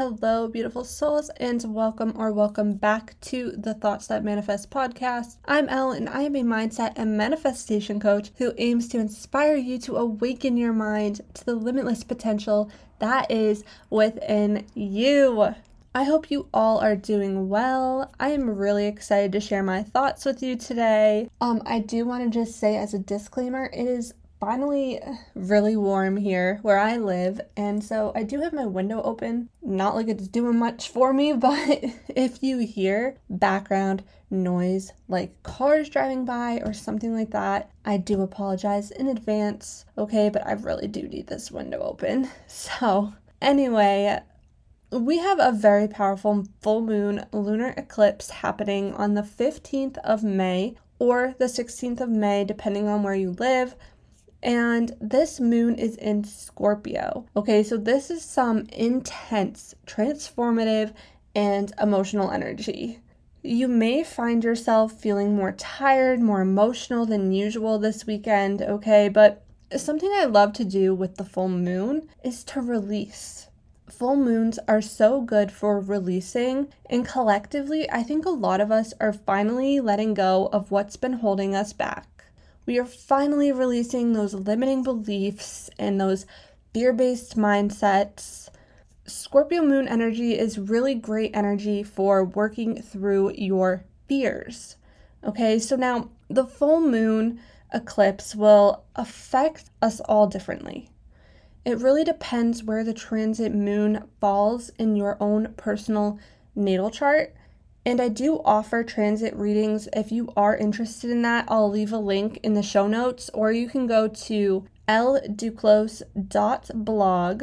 Hello, beautiful souls, and welcome or welcome back to the Thoughts That Manifest podcast. I'm Elle, and I am a mindset and manifestation coach who aims to inspire you to awaken your mind to the limitless potential that is within you. I hope you all are doing well. I am really excited to share my thoughts with you today. Um, I do want to just say as a disclaimer, it is finally really warm here where I live, and so I do have my window open. Not like it's doing much for me, but if you hear background noise like cars driving by or something like that, I do apologize in advance, okay? But I really do need this window open. So, anyway, we have a very powerful full moon lunar eclipse happening on the 15th of May or the 16th of May, depending on where you live. And this moon is in Scorpio. Okay, so this is some intense, transformative, and emotional energy. You may find yourself feeling more tired, more emotional than usual this weekend, okay? But something I love to do with the full moon is to release. Full moons are so good for releasing, and collectively, I think a lot of us are finally letting go of what's been holding us back we are finally releasing those limiting beliefs and those fear based mindsets. Scorpio moon energy is really great energy for working through your fears. Okay, so now the full moon eclipse will affect us all differently. It really depends where the transit moon falls in your own personal natal chart and I do offer transit readings. If you are interested in that, I'll leave a link in the show notes, or you can go to lduclos.blog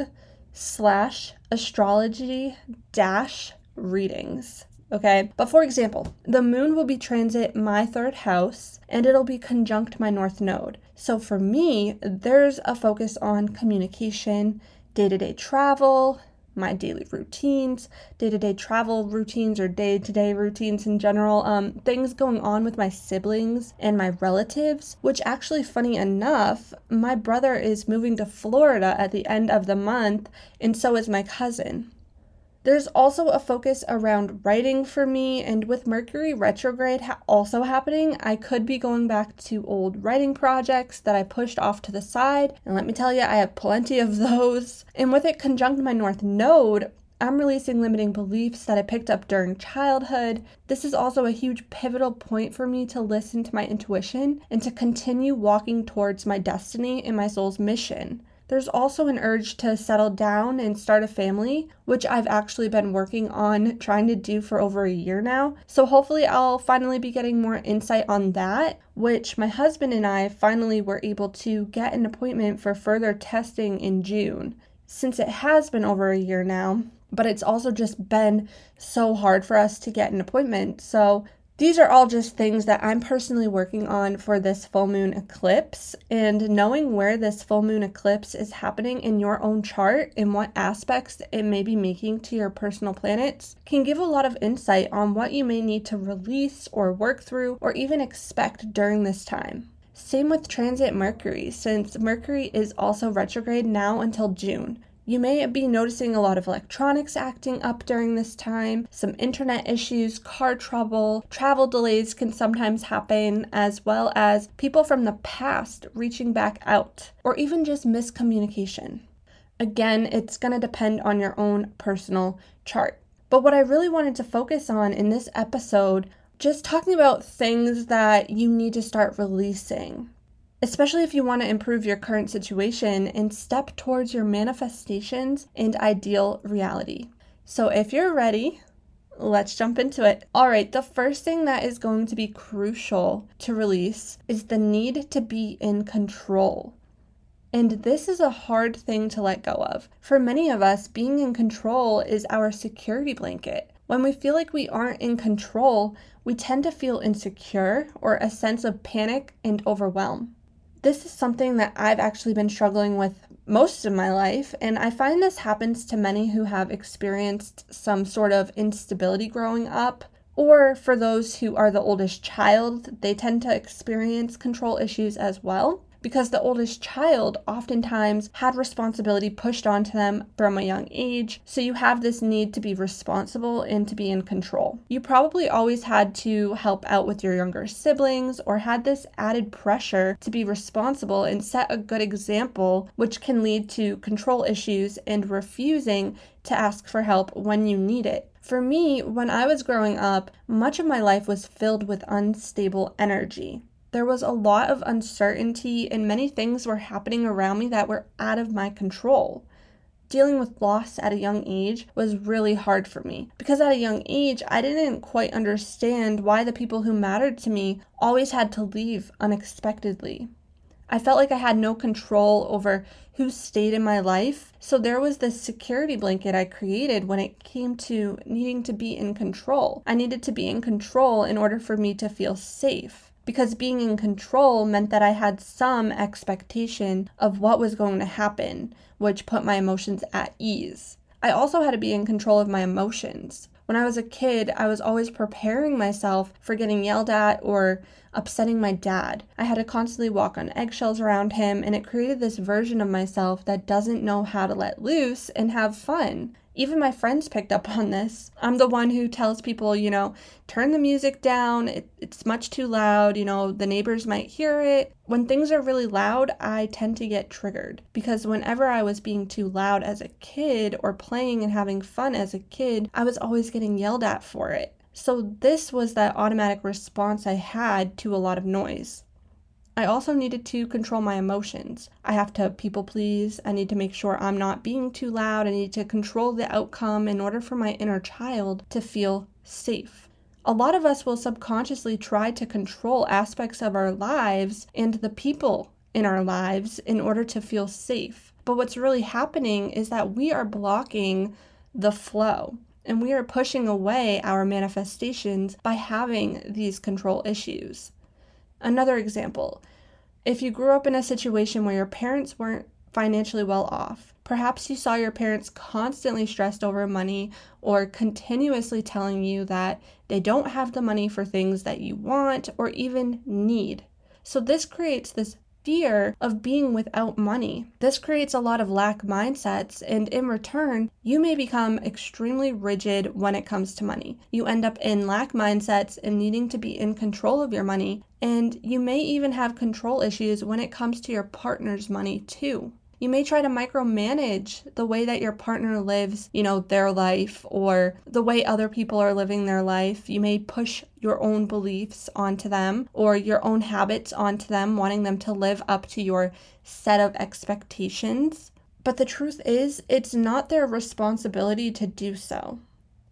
slash astrology dash readings. Okay, but for example, the moon will be transit my third house and it'll be conjunct my north node. So for me, there's a focus on communication, day to day travel, my daily routines, day to day travel routines, or day to day routines in general, um, things going on with my siblings and my relatives, which actually, funny enough, my brother is moving to Florida at the end of the month, and so is my cousin. There's also a focus around writing for me, and with Mercury retrograde ha- also happening, I could be going back to old writing projects that I pushed off to the side. And let me tell you, I have plenty of those. And with it conjunct my North Node, I'm releasing limiting beliefs that I picked up during childhood. This is also a huge pivotal point for me to listen to my intuition and to continue walking towards my destiny and my soul's mission. There's also an urge to settle down and start a family, which I've actually been working on trying to do for over a year now. So hopefully, I'll finally be getting more insight on that, which my husband and I finally were able to get an appointment for further testing in June. Since it has been over a year now, but it's also just been so hard for us to get an appointment. So these are all just things that I'm personally working on for this full moon eclipse. And knowing where this full moon eclipse is happening in your own chart and what aspects it may be making to your personal planets can give a lot of insight on what you may need to release or work through or even expect during this time. Same with transit Mercury, since Mercury is also retrograde now until June. You may be noticing a lot of electronics acting up during this time, some internet issues, car trouble, travel delays can sometimes happen, as well as people from the past reaching back out, or even just miscommunication. Again, it's going to depend on your own personal chart. But what I really wanted to focus on in this episode, just talking about things that you need to start releasing especially if you want to improve your current situation and step towards your manifestations and ideal reality. So, if you're ready, let's jump into it. All right, the first thing that is going to be crucial to release is the need to be in control. And this is a hard thing to let go of. For many of us, being in control is our security blanket. When we feel like we aren't in control, we tend to feel insecure or a sense of panic and overwhelm this is something that I've actually been struggling with most of my life, and I find this happens to many who have experienced some sort of instability growing up Or for those who are the oldest child, they tend to experience control issues as well because the oldest child oftentimes had responsibility pushed onto them from a young age. So you have this need to be responsible and to be in control. You probably always had to help out with your younger siblings or had this added pressure to be responsible and set a good example, which can lead to control issues and refusing to ask for help when you need it. For me, when I was growing up, much of my life was filled with unstable energy there was a lot of uncertainty, and many things were happening around me that were out of my control. Dealing with loss at a young age was really hard for me because at a young age, I didn't quite understand why the people who mattered to me always had to leave unexpectedly. I felt like I had no control over who stayed in my life. So there was this security blanket I created when it came to needing to be in control. I needed to be in control in order for me to feel safe because being in control meant that I had some expectation of what was going to happen, which put my emotions at ease. I also had to be in control of my emotions. When I was a kid, I was always preparing myself for getting yelled at or upsetting my dad. I had to constantly walk on eggshells around him, and it created this version of myself that doesn't know how to let loose and have fun. Even my friends picked up on this. I'm the one who tells people, you know, turn the music down. It, it's much too loud. You know, the neighbors might hear it. When things are really loud, I tend to get triggered because whenever I was being too loud as a kid or playing and having fun as a kid, I was always getting yelled at for it. So, this was that automatic response I had to a lot of noise. I also needed to control my emotions. I have to people please. I need to make sure I'm not being too loud. I need to control the outcome in order for my inner child to feel safe. A lot of us will subconsciously try to control aspects of our lives and the people in our lives in order to feel safe. But what's really happening is that we are blocking the flow and we are pushing away our manifestations by having these control issues. Another example if you grew up in a situation where your parents weren't financially well off, perhaps you saw your parents constantly stressed over money or continuously telling you that they don't have the money for things that you want or even need. So, this creates this fear of being without money. This creates a lot of lack mindsets, and in return, you may become extremely rigid when it comes to money. You end up in lack mindsets and needing to be in control of your money, and you may even have control issues when it comes to your partner's money, too. You may try to micromanage the way that your partner lives, you know, their life or the way other people are living their life. You may push your own beliefs onto them or your own habits onto them, wanting them to live up to your set of expectations. But the truth is, it's not their responsibility to do so.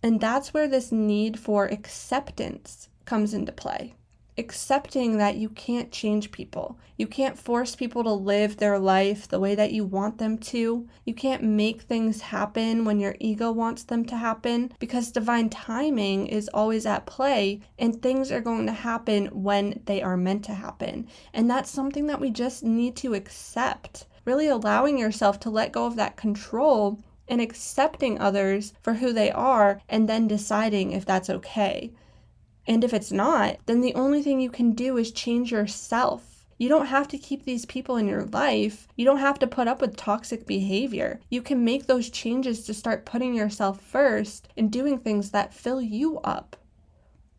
And that's where this need for acceptance comes into play accepting that you can't change people. You can't force people to live their life the way that you want them to. You can't make things happen when your ego wants them to happen because divine timing is always at play and things are going to happen when they are meant to happen. And that's something that we just need to accept. Really allowing yourself to let go of that control and accepting others for who they are and then deciding if that's okay. And if it's not, then the only thing you can do is change yourself. You don't have to keep these people in your life. You don't have to put up with toxic behavior. You can make those changes to start putting yourself first and doing things that fill you up.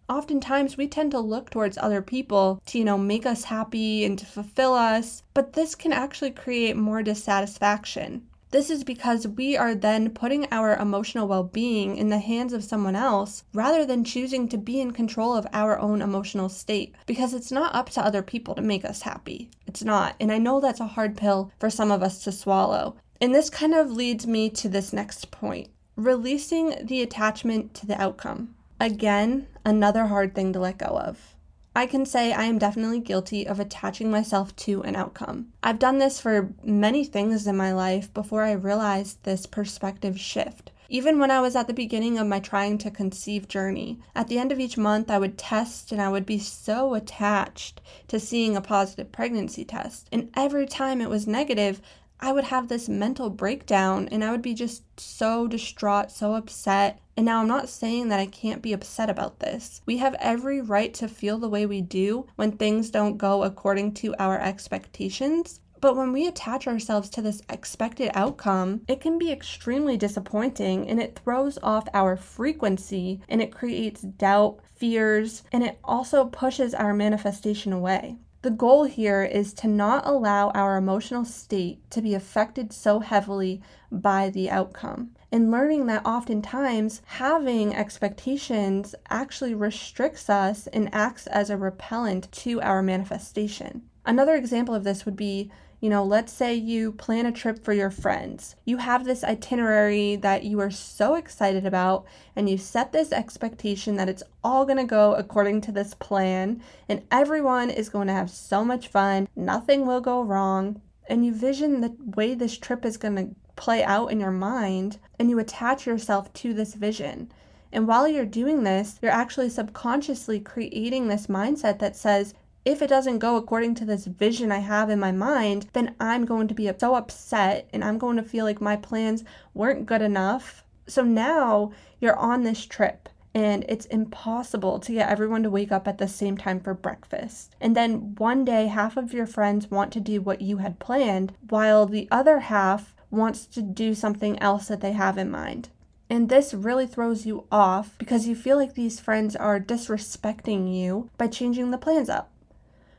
Oftentimes, we tend to look towards other people to, you know, make us happy and to fulfill us, but this can actually create more dissatisfaction. This is because we are then putting our emotional well being in the hands of someone else rather than choosing to be in control of our own emotional state because it's not up to other people to make us happy. It's not. And I know that's a hard pill for some of us to swallow. And this kind of leads me to this next point releasing the attachment to the outcome. Again, another hard thing to let go of. I can say I am definitely guilty of attaching myself to an outcome. I've done this for many things in my life before I realized this perspective shift. Even when I was at the beginning of my trying to conceive journey, at the end of each month, I would test and I would be so attached to seeing a positive pregnancy test. And every time it was negative, I would have this mental breakdown and I would be just so distraught, so upset. And now I'm not saying that I can't be upset about this. We have every right to feel the way we do when things don't go according to our expectations. But when we attach ourselves to this expected outcome, it can be extremely disappointing and it throws off our frequency and it creates doubt, fears, and it also pushes our manifestation away. The goal here is to not allow our emotional state to be affected so heavily by the outcome. And learning that oftentimes having expectations actually restricts us and acts as a repellent to our manifestation. Another example of this would be you know, let's say you plan a trip for your friends. You have this itinerary that you are so excited about, and you set this expectation that it's all going to go according to this plan, and everyone is going to have so much fun, nothing will go wrong. And you vision the way this trip is going to play out in your mind, and you attach yourself to this vision. And while you're doing this, you're actually subconsciously creating this mindset that says, if it doesn't go according to this vision I have in my mind, then I'm going to be so upset and I'm going to feel like my plans weren't good enough. So now you're on this trip and it's impossible to get everyone to wake up at the same time for breakfast. And then one day, half of your friends want to do what you had planned, while the other half wants to do something else that they have in mind. And this really throws you off because you feel like these friends are disrespecting you by changing the plans up.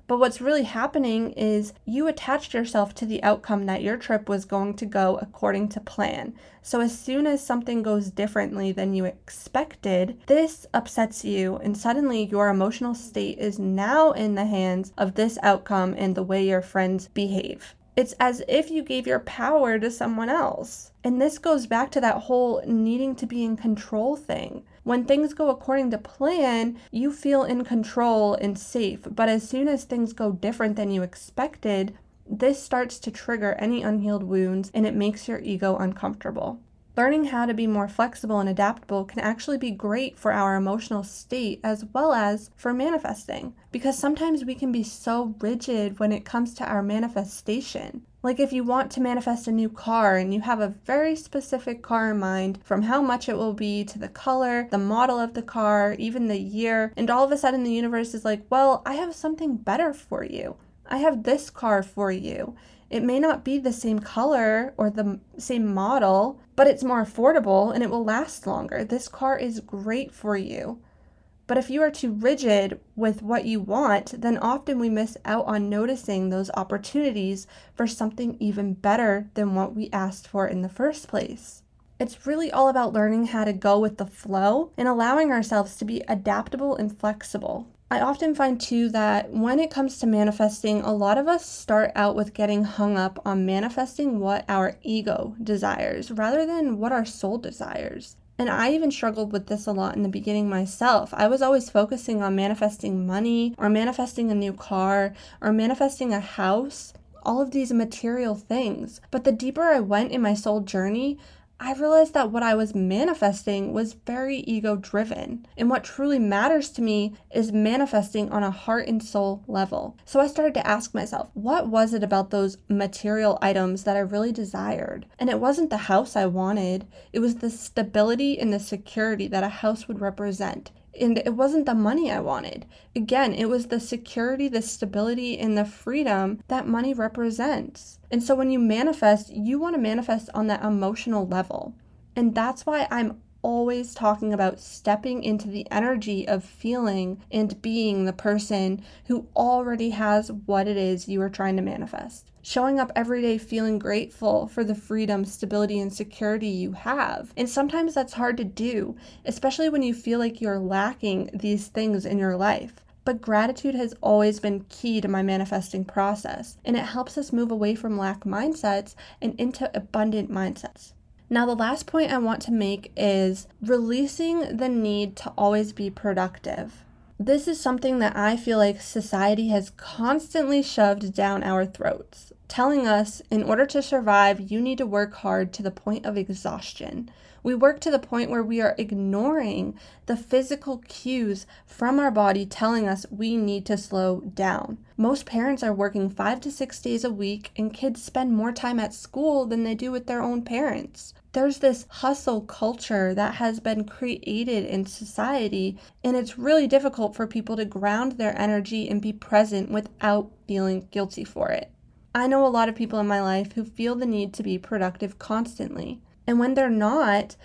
But what's really happening is you attached yourself to the outcome that your trip was going to go according to plan. So as soon as something goes differently than you expected, this upsets you, and suddenly your emotional state is now in the hands of this outcome and the way your friends behave. It's as if you gave your power to someone else. And this goes back to that whole needing to be in control thing. When things go according to plan, you feel in control and safe. But as soon as things go different than you expected, this starts to trigger any unhealed wounds and it makes your ego uncomfortable. Learning how to be more flexible and adaptable can actually be great for our emotional state as well as for manifesting because sometimes we can be so rigid when it comes to our manifestation. Like if you want to manifest a new car and you have a very specific car in mind from how much it will be to the color, the model of the car, even the year, and all of a sudden the universe is like, well, I have something better for you. I have this car for you. It may not be the same color or the same model, but it's more affordable and it will last longer. This car is great for you. But if you are too rigid with what you want, then often we miss out on noticing those opportunities for something even better than what we asked for in the first place. It's really all about learning how to go with the flow and allowing ourselves to be adaptable and flexible. I often find too that when it comes to manifesting, a lot of us start out with getting hung up on manifesting what our ego desires rather than what our soul desires. And I even struggled with this a lot in the beginning myself. I was always focusing on manifesting money or manifesting a new car or manifesting a house, all of these material things. But the deeper I went in my soul journey, I realized that what I was manifesting was very ego driven. And what truly matters to me is manifesting on a heart and soul level. So I started to ask myself, what was it about those material items that I really desired? And it wasn't the house I wanted, it was the stability and the security that a house would represent and it wasn't the money I wanted. Again, it was the security, the stability, and the freedom that money represents. And so when you manifest, you want to manifest on that emotional level. And that's why I'm always talking about stepping into the energy of feeling and being the person who already has what it is you are trying to manifest showing up every day feeling grateful for the freedom, stability, and security you have. And sometimes that's hard to do, especially when you feel like you're lacking these things in your life. But gratitude has always been key to my manifesting process, and it helps us move away from lack mindsets and into abundant mindsets. Now, the last point I want to make is releasing the need to always be productive. This is something that I feel like society has constantly shoved down our throats telling us in order to survive, you need to work hard to the point of exhaustion, We work to the point where we are ignoring the physical cues from our body telling us we need to slow down. Most parents are working five to six days a week, and kids spend more time at school than they do with their own parents. There's this hustle culture that has been created in society, and it's really difficult for people to ground their energy and be present without feeling guilty for it. I know a lot of people in my life who feel the need to be productive constantly. And when they're not,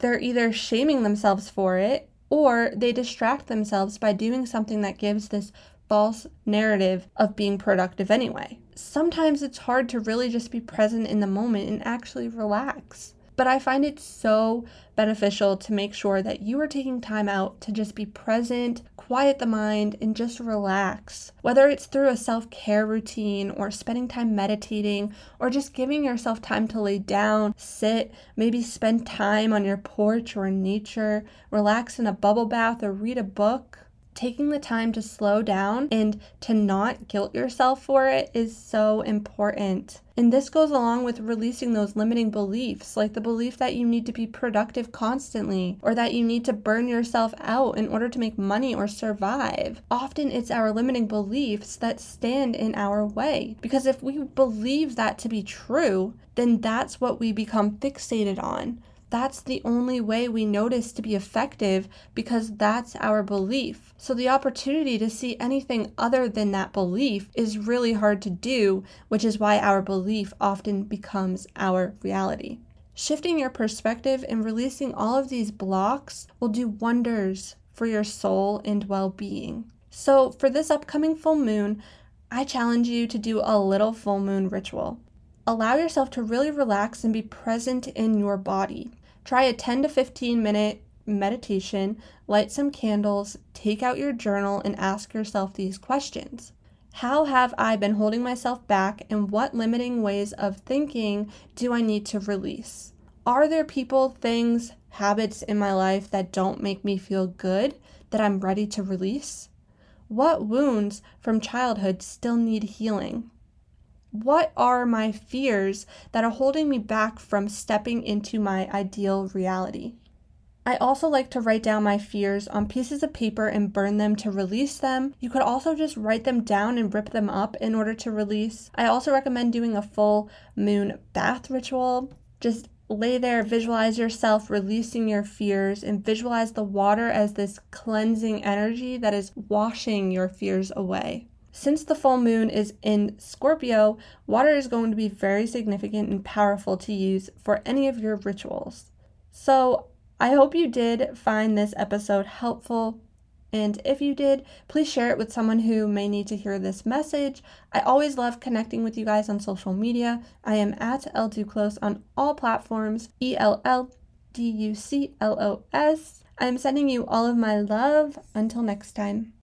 they're either shaming themselves for it or they distract themselves by doing something that gives this false narrative of being productive anyway. Sometimes it's hard to really just be present in the moment and actually relax. But I find it so beneficial to make sure that you are taking time out to just be present, quiet the mind, and just relax. Whether it's through a self care routine or spending time meditating or just giving yourself time to lay down, sit, maybe spend time on your porch or in nature, relax in a bubble bath or read a book taking the time to slow down and to not guilt yourself for it is so important. And this goes along with releasing those limiting beliefs, like the belief that you need to be productive constantly or that you need to burn yourself out in order to make money or survive. Often it's our limiting beliefs that stand in our way. Because if we believe that to be true, then that's what we become fixated on that's the only way we notice to be effective because that's our belief. So the opportunity to see anything other than that belief is really hard to do, which is why our belief often becomes our reality. Shifting your perspective and releasing all of these blocks will do wonders for your soul and well being. So, for this upcoming full moon, I challenge you to do a little full moon ritual. Allow yourself to really relax and be present in your body. Try a 10 to 15 minute meditation, light some candles, take out your journal, and ask yourself these questions. How have I been holding myself back, and what limiting ways of thinking do I need to release? Are there people, things, habits in my life that don't make me feel good that I'm ready to release? What wounds from childhood still need healing? What are my fears that are holding me back from stepping into my ideal reality? I also like to write down my fears on pieces of paper and burn them to release them. You could also just write them down and rip them up in order to release. I also recommend doing a full moon bath ritual. Just lay there, visualize yourself releasing your fears, and visualize the water as this cleansing energy that is washing your fears away. Since the full moon is in Scorpio, water is going to be very significant and powerful to use for any of your rituals. So, I hope you did find this episode helpful. And if you did, please share it with someone who may need to hear this message. I always love connecting with you guys on social media. I am at El Duclos on all platforms E L L D U C L O S. I am sending you all of my love. Until next time.